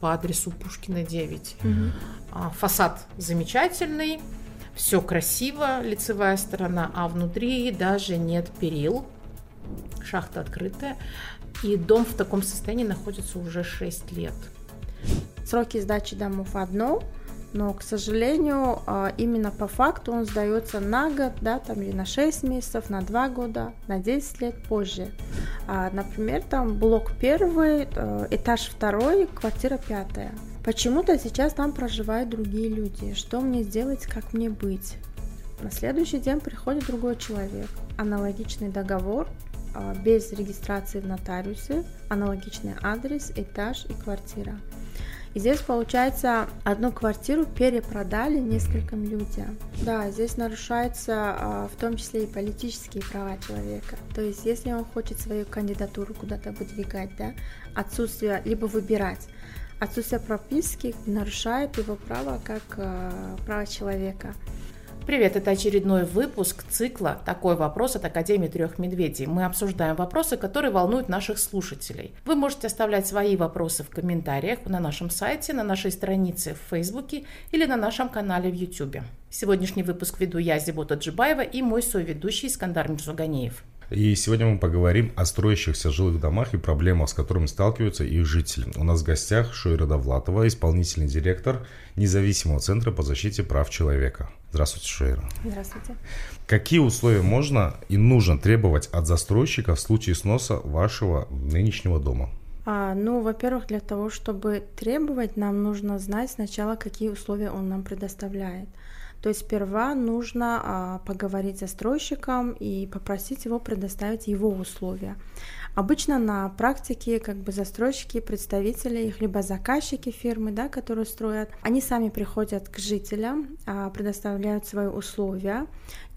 по адресу Пушкина 9. Угу. Фасад замечательный, все красиво, лицевая сторона, а внутри даже нет перил. Шахта открытая. И дом в таком состоянии находится уже 6 лет. Сроки сдачи домов одно, но, к сожалению, а, именно по факту он сдается на год, да, там или на 6 месяцев, на 2 года, на 10 лет позже. А, например, там блок первый, э, этаж второй, квартира пятая. Почему-то сейчас там проживают другие люди. Что мне сделать, как мне быть? На следующий день приходит другой человек. Аналогичный договор, а, без регистрации в нотариусе, аналогичный адрес, этаж и квартира. И здесь, получается, одну квартиру перепродали нескольким людям. Да, здесь нарушаются а, в том числе и политические права человека. То есть, если он хочет свою кандидатуру куда-то выдвигать, да, отсутствие, либо выбирать, отсутствие прописки нарушает его право как э, право человека. Привет, это очередной выпуск цикла «Такой вопрос от Академии трех медведей». Мы обсуждаем вопросы, которые волнуют наших слушателей. Вы можете оставлять свои вопросы в комментариях на нашем сайте, на нашей странице в Фейсбуке или на нашем канале в Ютубе. Сегодняшний выпуск веду я, Зибота Джибаева, и мой соведущий Искандар Мирзуганеев. И сегодня мы поговорим о строящихся жилых домах и проблемах, с которыми сталкиваются их жители. У нас в гостях Шойра Довлатова, исполнительный директор независимого центра по защите прав человека. Здравствуйте, Шойра. Здравствуйте. Какие условия можно и нужно требовать от застройщика в случае сноса вашего нынешнего дома? А, ну, во-первых, для того, чтобы требовать, нам нужно знать сначала, какие условия он нам предоставляет. То есть сперва нужно а, поговорить с застройщиком и попросить его предоставить его условия. Обычно на практике как бы застройщики, представители их, либо заказчики фирмы, да, которые строят, они сами приходят к жителям, а, предоставляют свои условия,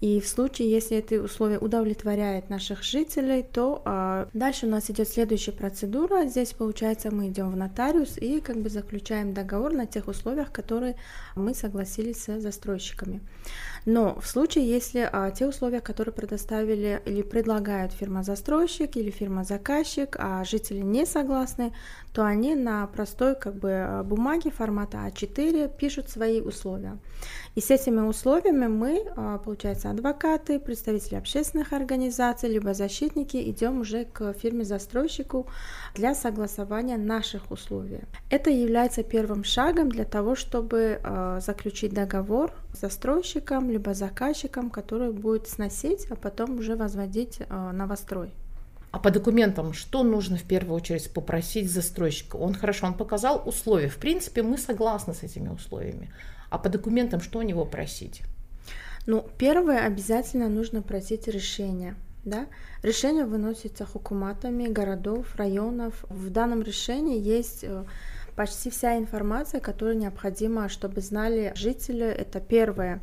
и в случае, если эти условия удовлетворяют наших жителей, то а, дальше у нас идет следующая процедура. Здесь, получается, мы идем в нотариус и как бы заключаем договор на тех условиях, которые мы согласились с застройщиками. Но в случае, если а, те условия, которые предоставили или предлагают фирма-застройщик или фирма-заказчик, а жители не согласны, то они на простой как бы бумаге формата А4 пишут свои условия. И с этими условиями мы, а, получается, адвокаты, представители общественных организаций, либо защитники, идем уже к фирме-застройщику для согласования наших условий. Это является первым шагом для того, чтобы а, заключить договор с застройщиком, либо заказчиком, который будет сносить, а потом уже возводить а, новострой. А по документам что нужно в первую очередь попросить застройщика? Он хорошо, он показал условия. В принципе, мы согласны с этими условиями. А по документам что у него просить? Ну, первое, обязательно нужно просить решение. Да? Решение выносится хукуматами городов, районов. В данном решении есть э, почти вся информация, которая необходима, чтобы знали жители. Это первое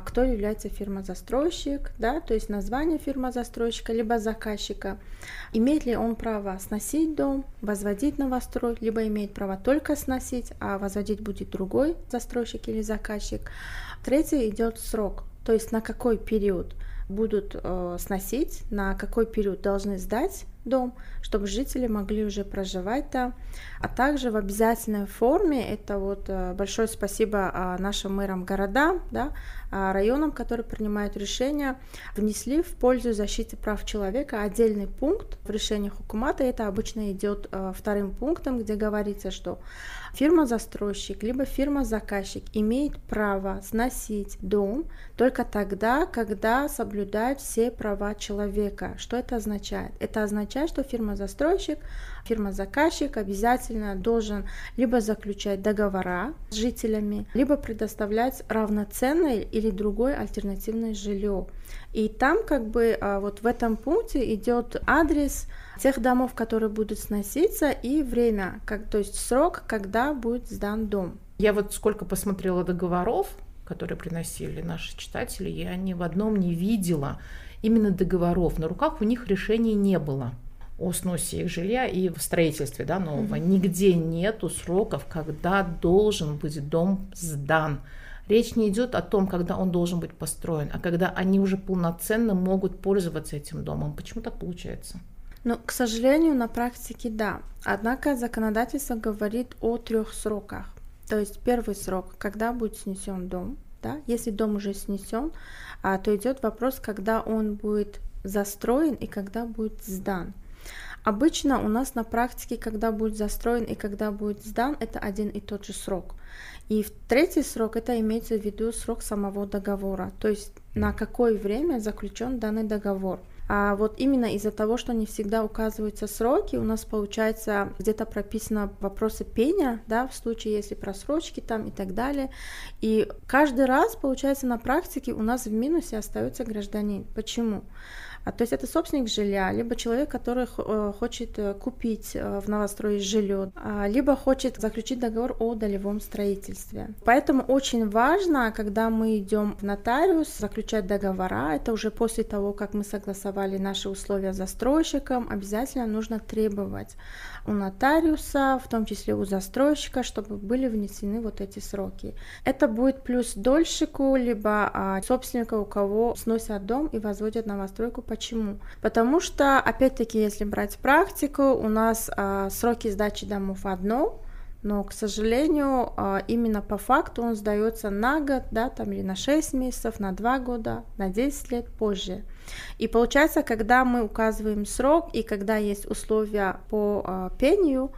кто является фирма-застройщик, да, то есть название фирма-застройщика, либо заказчика, имеет ли он право сносить дом, возводить новострой, либо имеет право только сносить, а возводить будет другой застройщик или заказчик. Третий идет срок, то есть на какой период будут э, сносить, на какой период должны сдать дом, чтобы жители могли уже проживать там. А также в обязательной форме, это вот э, большое спасибо а, нашим мэрам городам, да, а, районам, которые принимают решения, внесли в пользу защиты прав человека отдельный пункт в решении Хукумата. Это обычно идет э, вторым пунктом, где говорится, что фирма-застройщик либо фирма-заказчик имеет право сносить дом только тогда, когда соблюдают все права человека. Что это означает? Это означает, что фирма-застройщик фирма-заказчик обязательно должен либо заключать договора с жителями, либо предоставлять равноценное или другое альтернативное жилье. И там как бы а, вот в этом пункте идет адрес тех домов, которые будут сноситься, и время, как, то есть срок, когда будет сдан дом. Я вот сколько посмотрела договоров, которые приносили наши читатели, я ни в одном не видела именно договоров. На руках у них решений не было о сносе их жилья и в строительстве да, нового. Mm-hmm. Нигде нету сроков, когда должен быть дом сдан. Речь не идет о том, когда он должен быть построен, а когда они уже полноценно могут пользоваться этим домом. Почему так получается? Ну, к сожалению, на практике да. Однако законодательство говорит о трех сроках. То есть первый срок, когда будет снесен дом, да, если дом уже снесен, а, то идет вопрос, когда он будет застроен и когда будет сдан. Обычно у нас на практике, когда будет застроен и когда будет сдан, это один и тот же срок. И в третий срок это имеется в виду срок самого договора, то есть на какое время заключен данный договор. А вот именно из-за того, что не всегда указываются сроки, у нас получается где-то прописано вопросы пения, да, в случае, если просрочки там и так далее. И каждый раз, получается, на практике у нас в минусе остается гражданин. Почему? А, то есть это собственник жилья, либо человек, который э, хочет э, купить э, в новострое жилье, а, либо хочет заключить договор о долевом строительстве. Поэтому очень важно, когда мы идем в нотариус, заключать договора, это уже после того, как мы согласовали наши условия с застройщиком, обязательно нужно требовать у нотариуса, в том числе у застройщика, чтобы были внесены вот эти сроки. Это будет плюс дольщику, либо а, собственника, у кого сносят дом и возводят новостройку. Почему? Потому что, опять-таки, если брать практику, у нас а, сроки сдачи домов одно, но, к сожалению, а, именно по факту он сдается на год, да, там или на 6 месяцев, на 2 года, на 10 лет позже. И получается, когда мы указываем срок и когда есть условия по а, пению,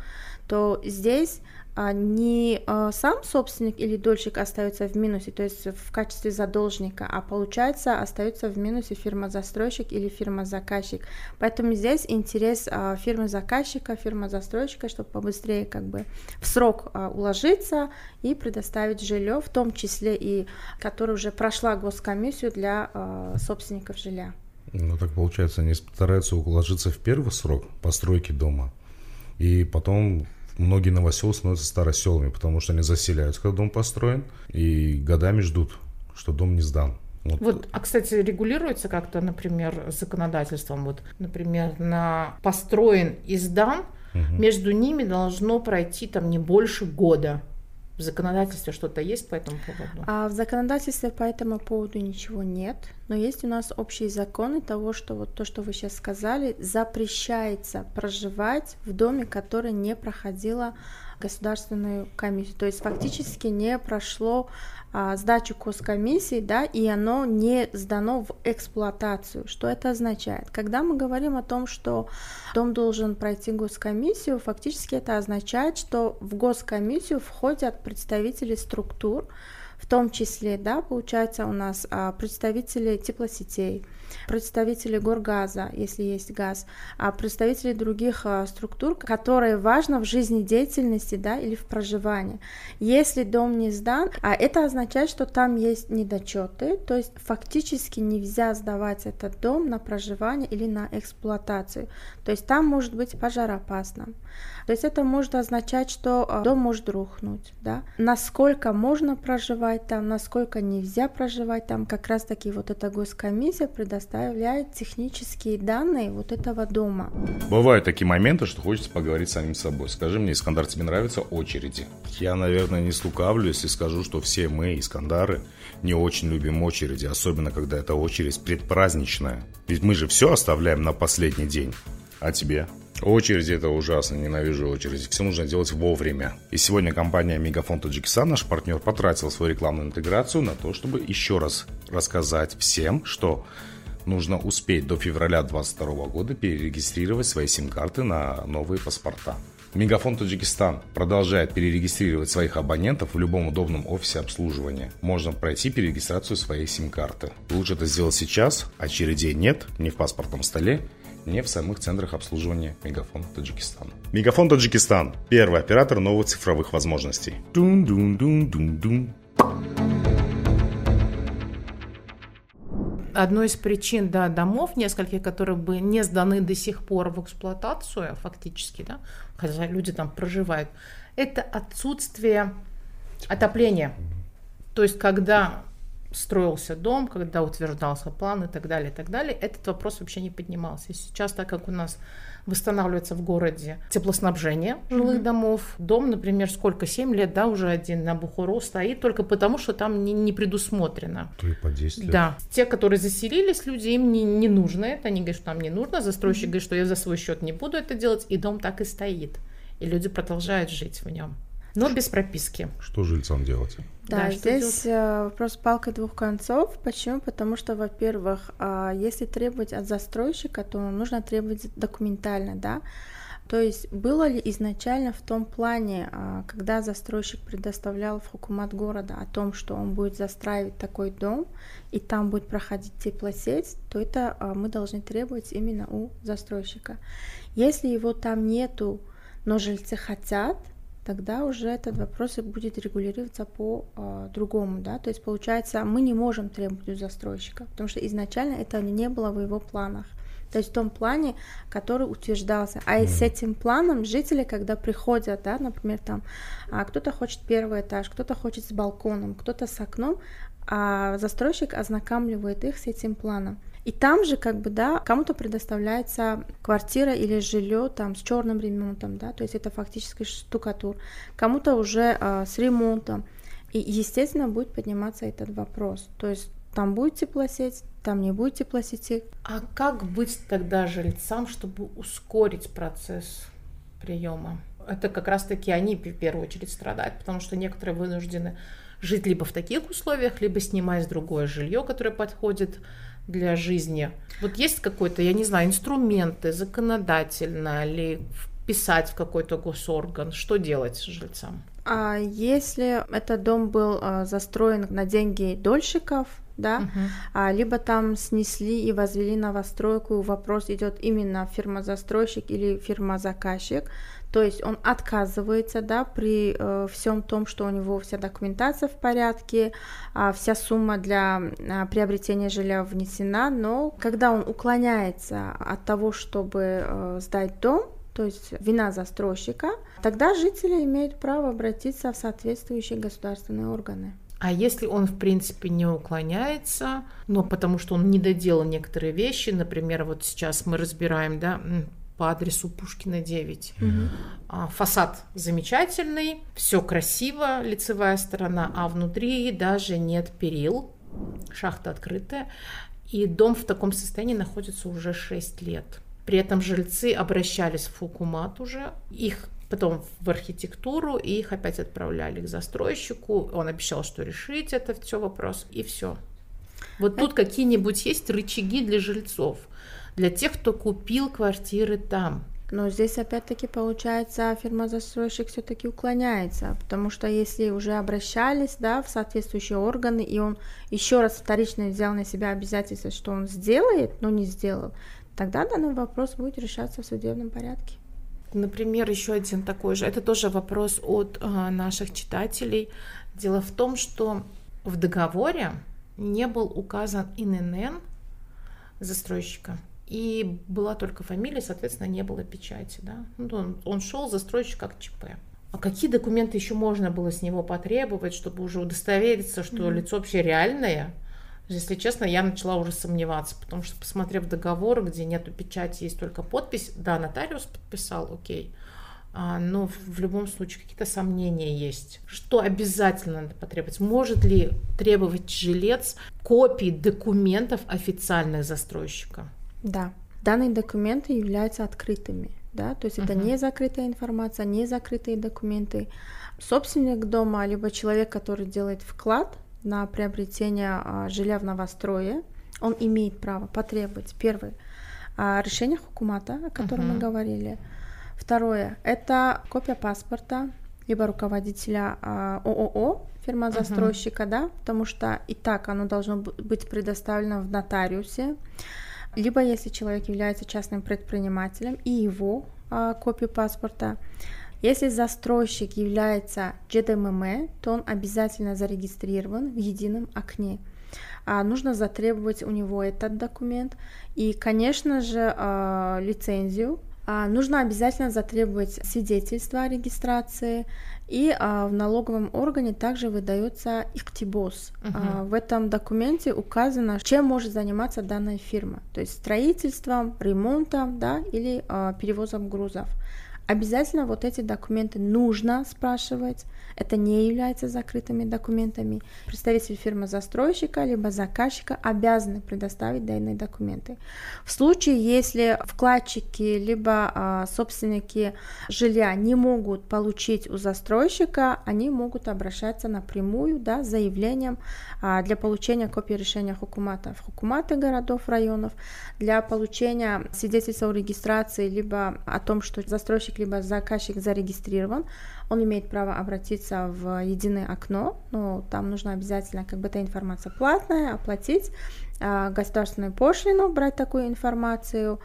то здесь не а, сам собственник или дольщик остается в минусе, то есть в качестве задолжника, а получается остается в минусе фирма-застройщик или фирма-заказчик. Поэтому здесь интерес а, фирмы-заказчика, фирмы-застройщика, чтобы побыстрее как бы в срок уложиться и предоставить жилье, в том числе и которое уже прошла госкомиссию для собственников жилья. Ну так получается, они стараются уложиться в первый срок постройки дома, и потом многие новоселы становятся староселами, потому что они заселяются, когда дом построен, и годами ждут, что дом не сдан. Вот. вот, а кстати, регулируется как-то, например, законодательством, вот, например, на построен и сдан, угу. между ними должно пройти там не больше года. В законодательстве что-то есть по этому поводу? А в законодательстве по этому поводу ничего нет, но есть у нас общие законы того, что вот то, что вы сейчас сказали, запрещается проживать в доме, который не проходила государственную комиссию. То есть фактически не прошло а, сдачу госкомиссии, да, и оно не сдано в эксплуатацию. Что это означает? Когда мы говорим о том, что дом должен пройти госкомиссию, фактически это означает, что в госкомиссию входят представители структур, в том числе, да, получается у нас а, представители теплосетей, представители горгаза, если есть газ, а представители других а, структур, которые важны в жизнедеятельности, да, или в проживании. Если дом не сдан, а это означает, что там есть недочеты, то есть фактически нельзя сдавать этот дом на проживание или на эксплуатацию. То есть там может быть пожароопасно. То есть это может означать, что а, дом может рухнуть, да. Насколько можно проживать там, насколько нельзя проживать там, как раз таки вот эта госкомиссия предоставляет технические данные вот этого дома. Бывают такие моменты, что хочется поговорить с самим собой. Скажи мне, Искандар, тебе нравятся очереди? Я, наверное, не слукавлю, если скажу, что все мы, Искандары, не очень любим очереди, особенно когда эта очередь предпраздничная. Ведь мы же все оставляем на последний день. А тебе? Очереди это ужасно, ненавижу очереди. Все нужно делать вовремя. И сегодня компания Мегафон Таджикистан, наш партнер, потратил свою рекламную интеграцию на то, чтобы еще раз рассказать всем, что нужно успеть до февраля 2022 года перерегистрировать свои сим-карты на новые паспорта. Мегафон Таджикистан продолжает перерегистрировать своих абонентов в любом удобном офисе обслуживания. Можно пройти перерегистрацию своей сим-карты. Лучше это сделать сейчас, очередей нет, не в паспортном столе не в самых центрах обслуживания Мегафон Таджикистан. Мегафон Таджикистан – первый оператор новых цифровых возможностей. Дун-дун-дун-дун-дун. одной из причин да, домов, нескольких, которые бы не сданы до сих пор в эксплуатацию, фактически, да, хотя люди там проживают, это отсутствие отопления. То есть, когда строился дом, когда утверждался план и так далее, и так далее, этот вопрос вообще не поднимался. И сейчас, так как у нас восстанавливается в городе теплоснабжение жилых mm-hmm. домов. Дом, например, сколько, 7 лет, да, уже один на Бухару стоит, только потому, что там не, не предусмотрено. То и по 10 лет. Да. Те, которые заселились, люди, им не, не нужно это, они говорят, что нам не нужно, застройщик mm-hmm. говорит, что я за свой счет не буду это делать, и дом так и стоит. И люди продолжают жить в нем но без прописки. Что жильцам делать? Да, да здесь делать? Э, вопрос палкой двух концов. Почему? Потому что, во-первых, а, если требовать от застройщика, то нужно требовать документально, да. То есть было ли изначально в том плане, а, когда застройщик предоставлял в хукумат города о том, что он будет застраивать такой дом, и там будет проходить теплосеть, то это а, мы должны требовать именно у застройщика. Если его там нету, но жильцы хотят, тогда уже этот вопрос будет регулироваться по э, другому, да, то есть получается мы не можем требовать у застройщика, потому что изначально это не было в его планах, то есть в том плане, который утверждался. А mm. с этим планом жители, когда приходят, да, например, там а, кто-то хочет первый этаж, кто-то хочет с балконом, кто-то с окном, а застройщик ознакомливает их с этим планом. И там же, как бы, да, кому-то предоставляется квартира или жилье там с черным ремонтом, да, то есть это фактически штукатур, кому-то уже э, с ремонтом. И, естественно, будет подниматься этот вопрос. То есть там будет теплосеть, там не будет теплосети. А как быть тогда жильцам, чтобы ускорить процесс приема? Это как раз-таки они в первую очередь страдают, потому что некоторые вынуждены жить либо в таких условиях, либо снимать другое жилье, которое подходит для жизни. Вот есть какой-то, я не знаю, инструменты законодательно или вписать в какой-то госорган? Что делать жильцам? А если этот дом был а, застроен на деньги дольщиков, да, uh-huh. а, либо там снесли и возвели новостройку, вопрос идет именно фирма-застройщик или фирма-заказчик, то есть он отказывается, да, при э, всем том, что у него вся документация в порядке, э, вся сумма для э, приобретения жилья внесена, но когда он уклоняется от того, чтобы э, сдать дом, то есть вина застройщика, тогда жители имеют право обратиться в соответствующие государственные органы. А если он, в принципе, не уклоняется, но потому что он не доделал некоторые вещи, например, вот сейчас мы разбираем, да, по адресу Пушкина 9. Угу. А, фасад замечательный, все красиво, лицевая сторона, а внутри даже нет перил, шахта открытая, и дом в таком состоянии находится уже 6 лет. При этом жильцы обращались в Фукумат уже, их потом в архитектуру, и их опять отправляли к застройщику. Он обещал, что решить это все вопрос, и все. Вот тут какие-нибудь есть рычаги для жильцов – для тех, кто купил квартиры там. Но здесь опять-таки получается фирма-застройщик все-таки уклоняется, потому что если уже обращались да, в соответствующие органы, и он еще раз вторично взял на себя обязательство, что он сделает, но не сделал, тогда данный вопрос будет решаться в судебном порядке. Например, еще один такой же, это тоже вопрос от э, наших читателей. Дело в том, что в договоре не был указан ИНН застройщика и была только фамилия, соответственно, не было печати. Да? Ну, он, он шел застройщик как ЧП. А какие документы еще можно было с него потребовать, чтобы уже удостовериться, что mm-hmm. лицо вообще реальное? Если честно, я начала уже сомневаться, потому что, посмотрев договор, где нету печати, есть только подпись, да, нотариус подписал, окей, а, но в любом случае какие-то сомнения есть. Что обязательно надо потребовать? Может ли требовать жилец копии документов официальных застройщика? Да, данные документы являются открытыми, да, то есть uh-huh. это не закрытая информация, не закрытые документы. Собственник дома, либо человек, который делает вклад на приобретение а, жилья в новострое, он имеет право потребовать, первое, а, решение хукумата, о котором uh-huh. мы говорили. Второе, это копия паспорта, либо руководителя а, ООО, фирма застройщика, uh-huh. да, потому что и так оно должно быть предоставлено в нотариусе либо если человек является частным предпринимателем и его копию паспорта. Если застройщик является GDMM, то он обязательно зарегистрирован в едином окне. А, нужно затребовать у него этот документ и, конечно же, а, лицензию. А, нужно обязательно затребовать свидетельство о регистрации И а, в налоговом органе также выдается ихтибос. Uh-huh. А, в этом документе указано, чем может заниматься данная фирма. То есть строительством, ремонтом да, или а, перевозом грузов. Обязательно вот эти документы нужно спрашивать. Это не является закрытыми документами. Представитель фирмы застройщика либо заказчика обязаны предоставить данные документы. В случае, если вкладчики либо а, собственники жилья не могут получить у застройщика, они могут обращаться напрямую да, с заявлением а, для получения копии решения хукумата в хукуматы городов, районов, для получения свидетельства о регистрации либо о том, что застройщик либо заказчик зарегистрирован, он имеет право обратиться в единое окно, но там нужно обязательно, как бы эта информация платная, оплатить а, государственную пошлину, брать такую информацию,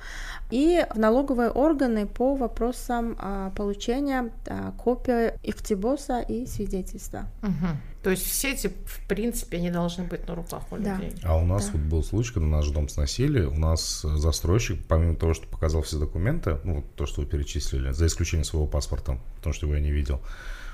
и в налоговые органы по вопросам а, получения а, копии ихтибоса и свидетельства. Угу. То есть все эти, в принципе, не должны быть на руках у да. людей. А у нас да. вот был случай, когда наш дом сносили, у нас застройщик, помимо того, что показал все документы, ну, то, что вы перечислили, за исключением своего паспорта, потому что его я не видел,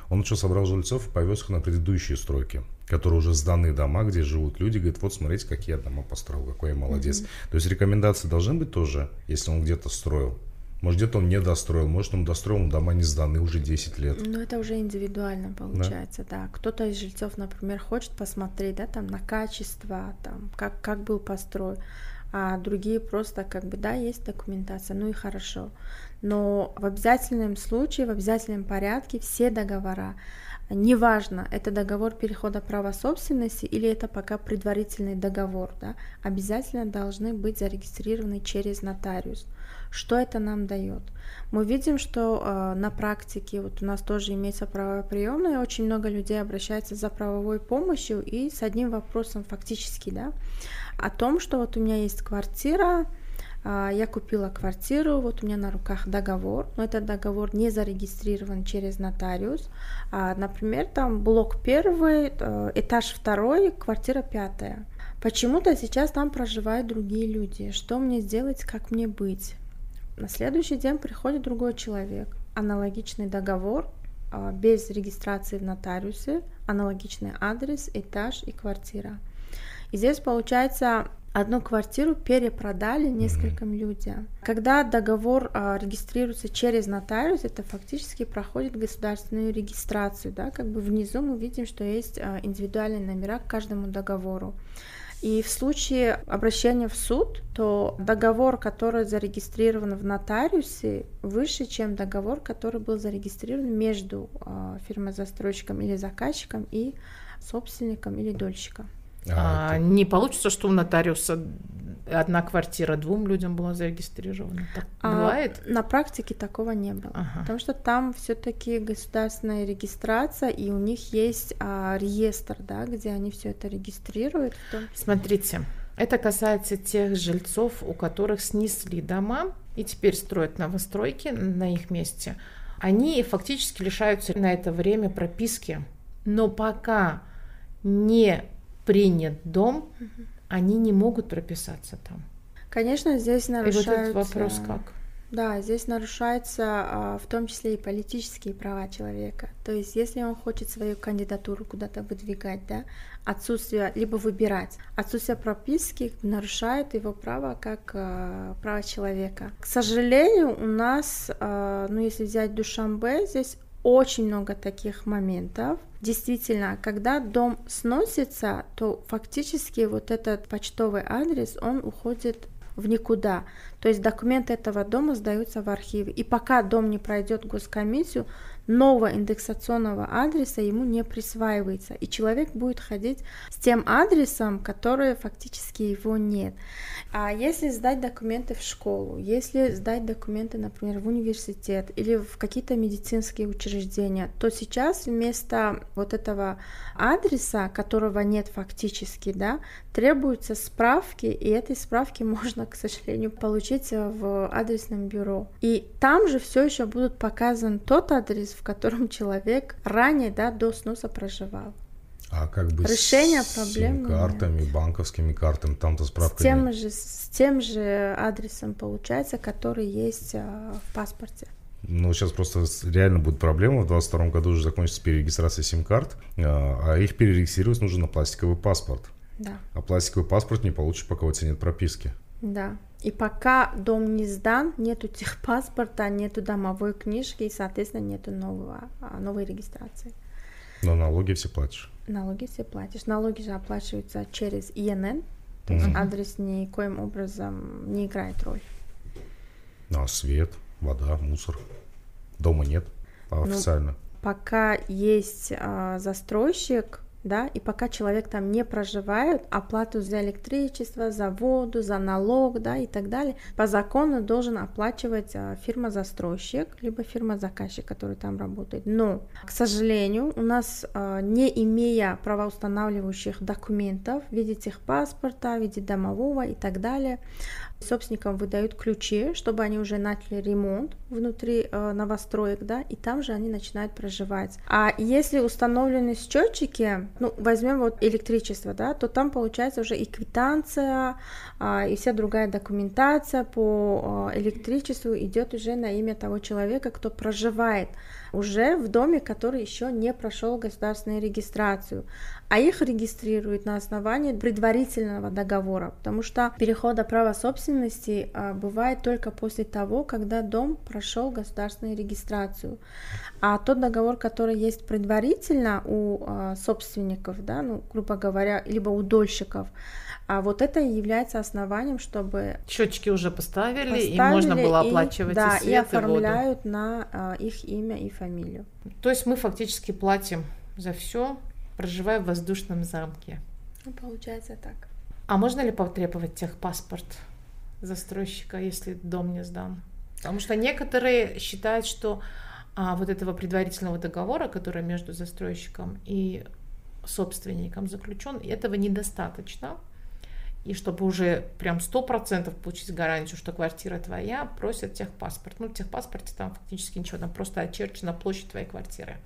он еще собрал жильцов и повез их на предыдущие стройки, которые уже сданы дома, где живут люди, говорит, вот смотрите, какие я дома построил, какой я молодец. Mm-hmm. То есть рекомендации должны быть тоже, если он где-то строил. Может, где-то он не достроил, может, он достроил, но дома не сданы уже 10 лет. Ну, это уже индивидуально получается, да. да. Кто-то из жильцов, например, хочет посмотреть, да, там, на качество, там, как, как был построен, а другие просто, как бы, да, есть документация, ну и хорошо но в обязательном случае, в обязательном порядке все договора, неважно, это договор перехода права собственности или это пока предварительный договор, да, обязательно должны быть зарегистрированы через нотариус. Что это нам дает? Мы видим, что э, на практике вот у нас тоже имеется правовая очень много людей обращается за правовой помощью и с одним вопросом фактически, да, о том, что вот у меня есть квартира, а, я купила квартиру, вот у меня на руках договор, но этот договор не зарегистрирован через нотариус. А, например, там блок первый, э, этаж второй, квартира пятая. Почему-то сейчас там проживают другие люди. Что мне сделать, как мне быть? На следующий день приходит другой человек. Аналогичный договор, а, без регистрации в нотариусе, аналогичный адрес, этаж и квартира. И здесь получается одну квартиру перепродали нескольким mm-hmm. людям. Когда договор а, регистрируется через нотариус, это фактически проходит государственную регистрацию, да, как бы внизу мы видим, что есть а, индивидуальные номера к каждому договору. И в случае обращения в суд, то договор, который зарегистрирован в нотариусе, выше, чем договор, который был зарегистрирован между э, фирмой-застройщиком или заказчиком и собственником или дольщиком. А, а, Не получится, что у нотариуса одна квартира двум людям была зарегистрирована. Так а, бывает? На практике такого не было, ага. потому что там все-таки государственная регистрация и у них есть а, реестр, да, где они все это регистрируют. Смотрите, это касается тех жильцов, у которых снесли дома и теперь строят новостройки на их месте. Они фактически лишаются на это время прописки, но пока не принят дом, угу. Они не могут прописаться там. Конечно, здесь нарушаются... И вот этот вопрос как? Да, здесь нарушаются а, в том числе и политические права человека. То есть, если он хочет свою кандидатуру куда-то выдвигать, да, отсутствие, либо выбирать, отсутствие прописки нарушает его право как а, право человека. К сожалению, у нас, а, ну, если взять Душамбе, здесь очень много таких моментов. Действительно, когда дом сносится, то фактически вот этот почтовый адрес, он уходит в никуда. То есть документы этого дома сдаются в архиве. И пока дом не пройдет госкомиссию, нового индексационного адреса ему не присваивается. И человек будет ходить с тем адресом, который фактически его нет. А если сдать документы в школу, если сдать документы, например, в университет или в какие-то медицинские учреждения, то сейчас вместо вот этого адреса, которого нет фактически, да, требуются справки, и этой справки можно, к сожалению, получить в адресном бюро. И там же все еще будут показан тот адрес, в котором человек ранее, да, до сноса проживал. А как бы Решение с проблем картами, нет. банковскими картами, там-то справка с тем нет. же С тем же адресом получается, который есть а, в паспорте. Ну, сейчас просто реально будет проблема. В 2022 году уже закончится перерегистрация сим-карт, а, а их перерегистрировать нужно на пластиковый паспорт. Да. А пластиковый паспорт не получишь, пока у тебя нет прописки. Да. И пока дом не сдан, нету техпаспорта, нету домовой книжки, и, соответственно, нету нового, а, новой регистрации. Но налоги все платишь. Налоги все платишь. Налоги же оплачиваются через ИНН, то есть Мгм. адрес никоим образом не играет роль. Ну, а свет, вода, мусор. Дома нет а Ну, официально. Пока есть а, застройщик, да, и пока человек там не проживает, оплату за электричество, за воду, за налог, да, и так далее, по закону должен оплачивать а, фирма-застройщик, либо фирма-заказчик, который там работает. Но, к сожалению, у нас, а, не имея правоустанавливающих документов в виде техпаспорта, в виде домового и так далее, собственникам выдают ключи, чтобы они уже начали ремонт внутри э, новостроек, да, и там же они начинают проживать. А если установлены счетчики, ну, возьмем вот электричество, да, то там получается уже и квитанция, а, и вся другая документация по э, электричеству идет уже на имя того человека, кто проживает уже в доме, который еще не прошел государственную регистрацию, а их регистрируют на основании предварительного договора, потому что перехода права собственности а, бывает только после того, когда дом прошел государственную регистрацию. А тот договор, который есть предварительно у а, собственников, да, ну, грубо говоря, либо у дольщиков, а вот это и является основанием, чтобы Счетчики уже поставили, и поставили можно было и- оплачивать да, и и свет, и воду. оформляют на а, их имя и фамилию. То есть мы фактически платим за все, проживая в воздушном замке. Ну, получается так. А можно ли потребовать техпаспорт застройщика, если дом не сдан? Потому что некоторые считают, что а, вот этого предварительного договора, который между застройщиком и собственником заключен, этого недостаточно. И чтобы уже прям сто процентов получить гарантию, что квартира твоя, просят техпаспорт. Ну, в техпаспорте там фактически ничего, там просто очерчена площадь твоей квартиры.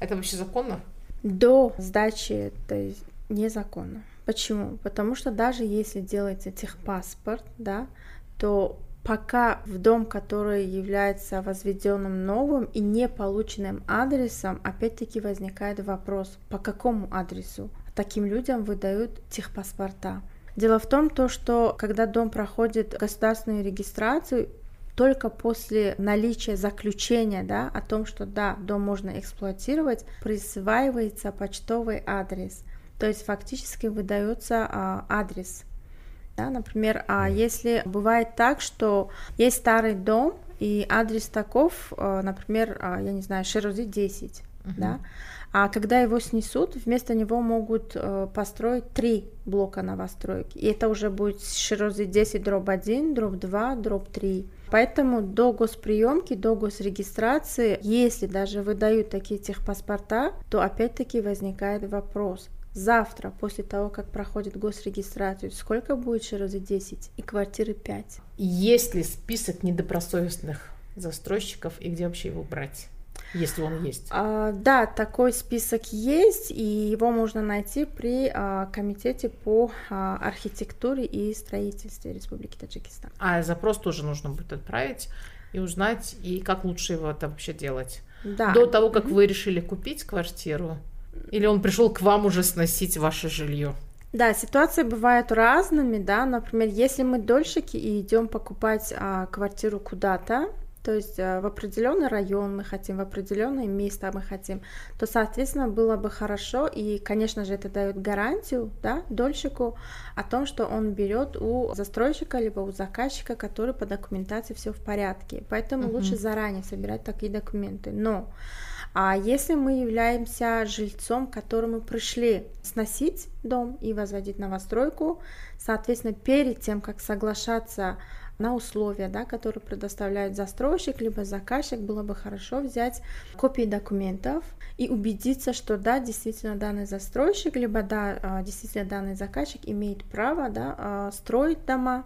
Это вообще законно? До сдачи это незаконно. Почему? Потому что даже если делается техпаспорт, да, то пока в дом, который является возведенным новым и не полученным адресом, опять-таки возникает вопрос, по какому адресу таким людям выдают техпаспорта. Дело в том, то, что когда дом проходит государственную регистрацию, только после наличия заключения да, о том, что да, дом можно эксплуатировать, присваивается почтовый адрес. То есть фактически выдается а, адрес. Да, например, а если бывает так, что есть старый дом, и адрес таков, а, например, а, я не знаю, Ширози 10, да, а когда его снесут, вместо него могут э, построить три блока новостроек. И это уже будет Ширози 10 дробь 1, дробь 2, дробь 3. Поэтому до госприемки, до госрегистрации, если даже выдают такие техпаспорта, то опять-таки возникает вопрос. Завтра, после того, как проходит госрегистрацию, сколько будет Ширози 10 и квартиры 5? Есть ли список недобросовестных застройщиков и где вообще его брать, если он есть? А, да, такой список есть, и его можно найти при а, комитете по а, архитектуре и строительстве Республики Таджикистан. А запрос тоже нужно будет отправить и узнать, и как лучше его это вообще делать. Да. До того, как вы решили купить квартиру, или он пришел к вам уже сносить ваше жилье? Да, ситуации бывают разными, да, например, если мы дольщики и идем покупать а, квартиру куда-то, то есть а, в определенный район мы хотим, в определенное место мы хотим, то, соответственно, было бы хорошо, и, конечно же, это дает гарантию, да, дольщику о том, что он берет у застройщика либо у заказчика, который по документации все в порядке. Поэтому Мгм. лучше заранее собирать такие документы. Но а если мы являемся жильцом, к которому пришли сносить дом и возводить новостройку, соответственно, перед тем, как соглашаться на условия, да, которые предоставляет застройщик либо заказчик, было бы хорошо взять копии документов и убедиться, что да, действительно данный застройщик, либо да, а, действительно данный заказчик имеет право да, а, строить дома,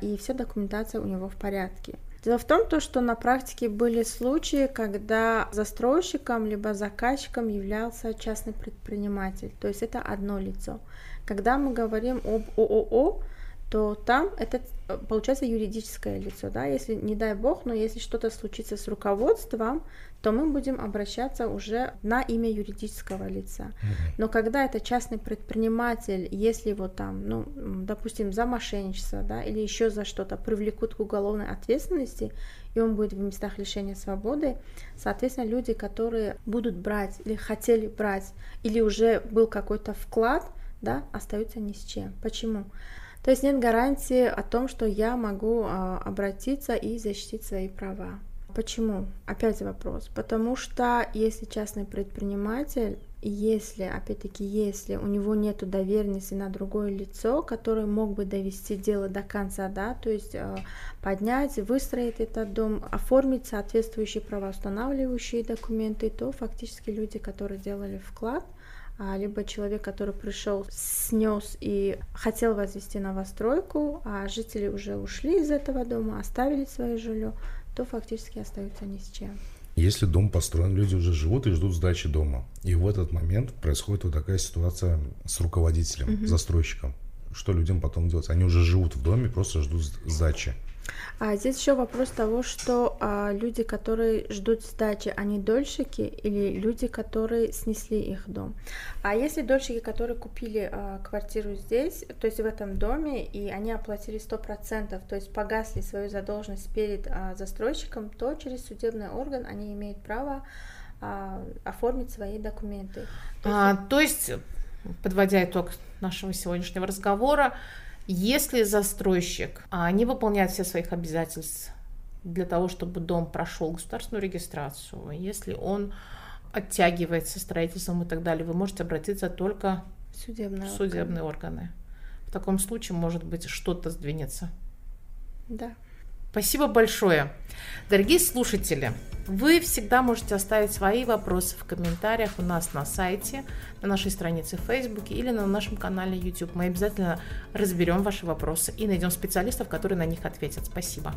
и вся документация у него в порядке. Дело в том, то, что на практике были случаи, когда застройщиком либо заказчиком являлся частный предприниматель, то есть это одно лицо. Когда мы говорим об ООО, то там это э, получается юридическое лицо, да, если, не дай бог, но если что-то случится с руководством, то мы будем обращаться уже на имя юридического лица. Но когда это частный предприниматель, если его там, ну, допустим, за мошенничество, да, или еще за что-то привлекут к уголовной ответственности, и он будет в местах лишения свободы, соответственно, люди, которые будут брать или хотели брать, или уже был какой-то вклад, да, остаются ни с чем. Почему? То есть нет гарантии о том, что я могу а, обратиться и защитить свои права. Почему? Опять вопрос. Потому что если частный предприниматель, если, опять-таки, если у него нет доверенности на другое лицо, которое мог бы довести дело до конца, да, то есть э, поднять, выстроить этот дом, оформить соответствующие правоустанавливающие документы, то фактически люди, которые делали вклад, а, либо человек, который пришел, снес и хотел возвести новостройку, а жители уже ушли из этого дома, оставили свое жилье, то фактически остаются ни с чем. Если дом построен, люди уже живут и ждут сдачи дома. И в этот момент происходит вот такая ситуация с руководителем, угу. застройщиком. Что людям потом делать? Они уже живут в доме, просто ждут сдачи. А здесь еще вопрос того, что а, люди, которые ждут сдачи, они дольщики или люди, которые снесли их дом. А если дольщики, которые купили а, квартиру здесь, то есть в этом доме, и они оплатили 100%, то есть погасли свою задолженность перед а, застройщиком, то через судебный орган они имеют право а, оформить свои документы. То есть, а, то есть подводя итог нашего сегодняшнего разговора, если застройщик а, не выполняет все своих обязательств для того, чтобы дом прошел государственную регистрацию, если он оттягивается строительством и так далее, вы можете обратиться только судебные в судебные органы. органы. В таком случае, может быть, что-то сдвинется. Да. Спасибо большое. Дорогие слушатели, вы всегда можете оставить свои вопросы в комментариях у нас на сайте, на нашей странице в Facebook или на нашем канале YouTube. Мы обязательно разберем ваши вопросы и найдем специалистов, которые на них ответят. Спасибо.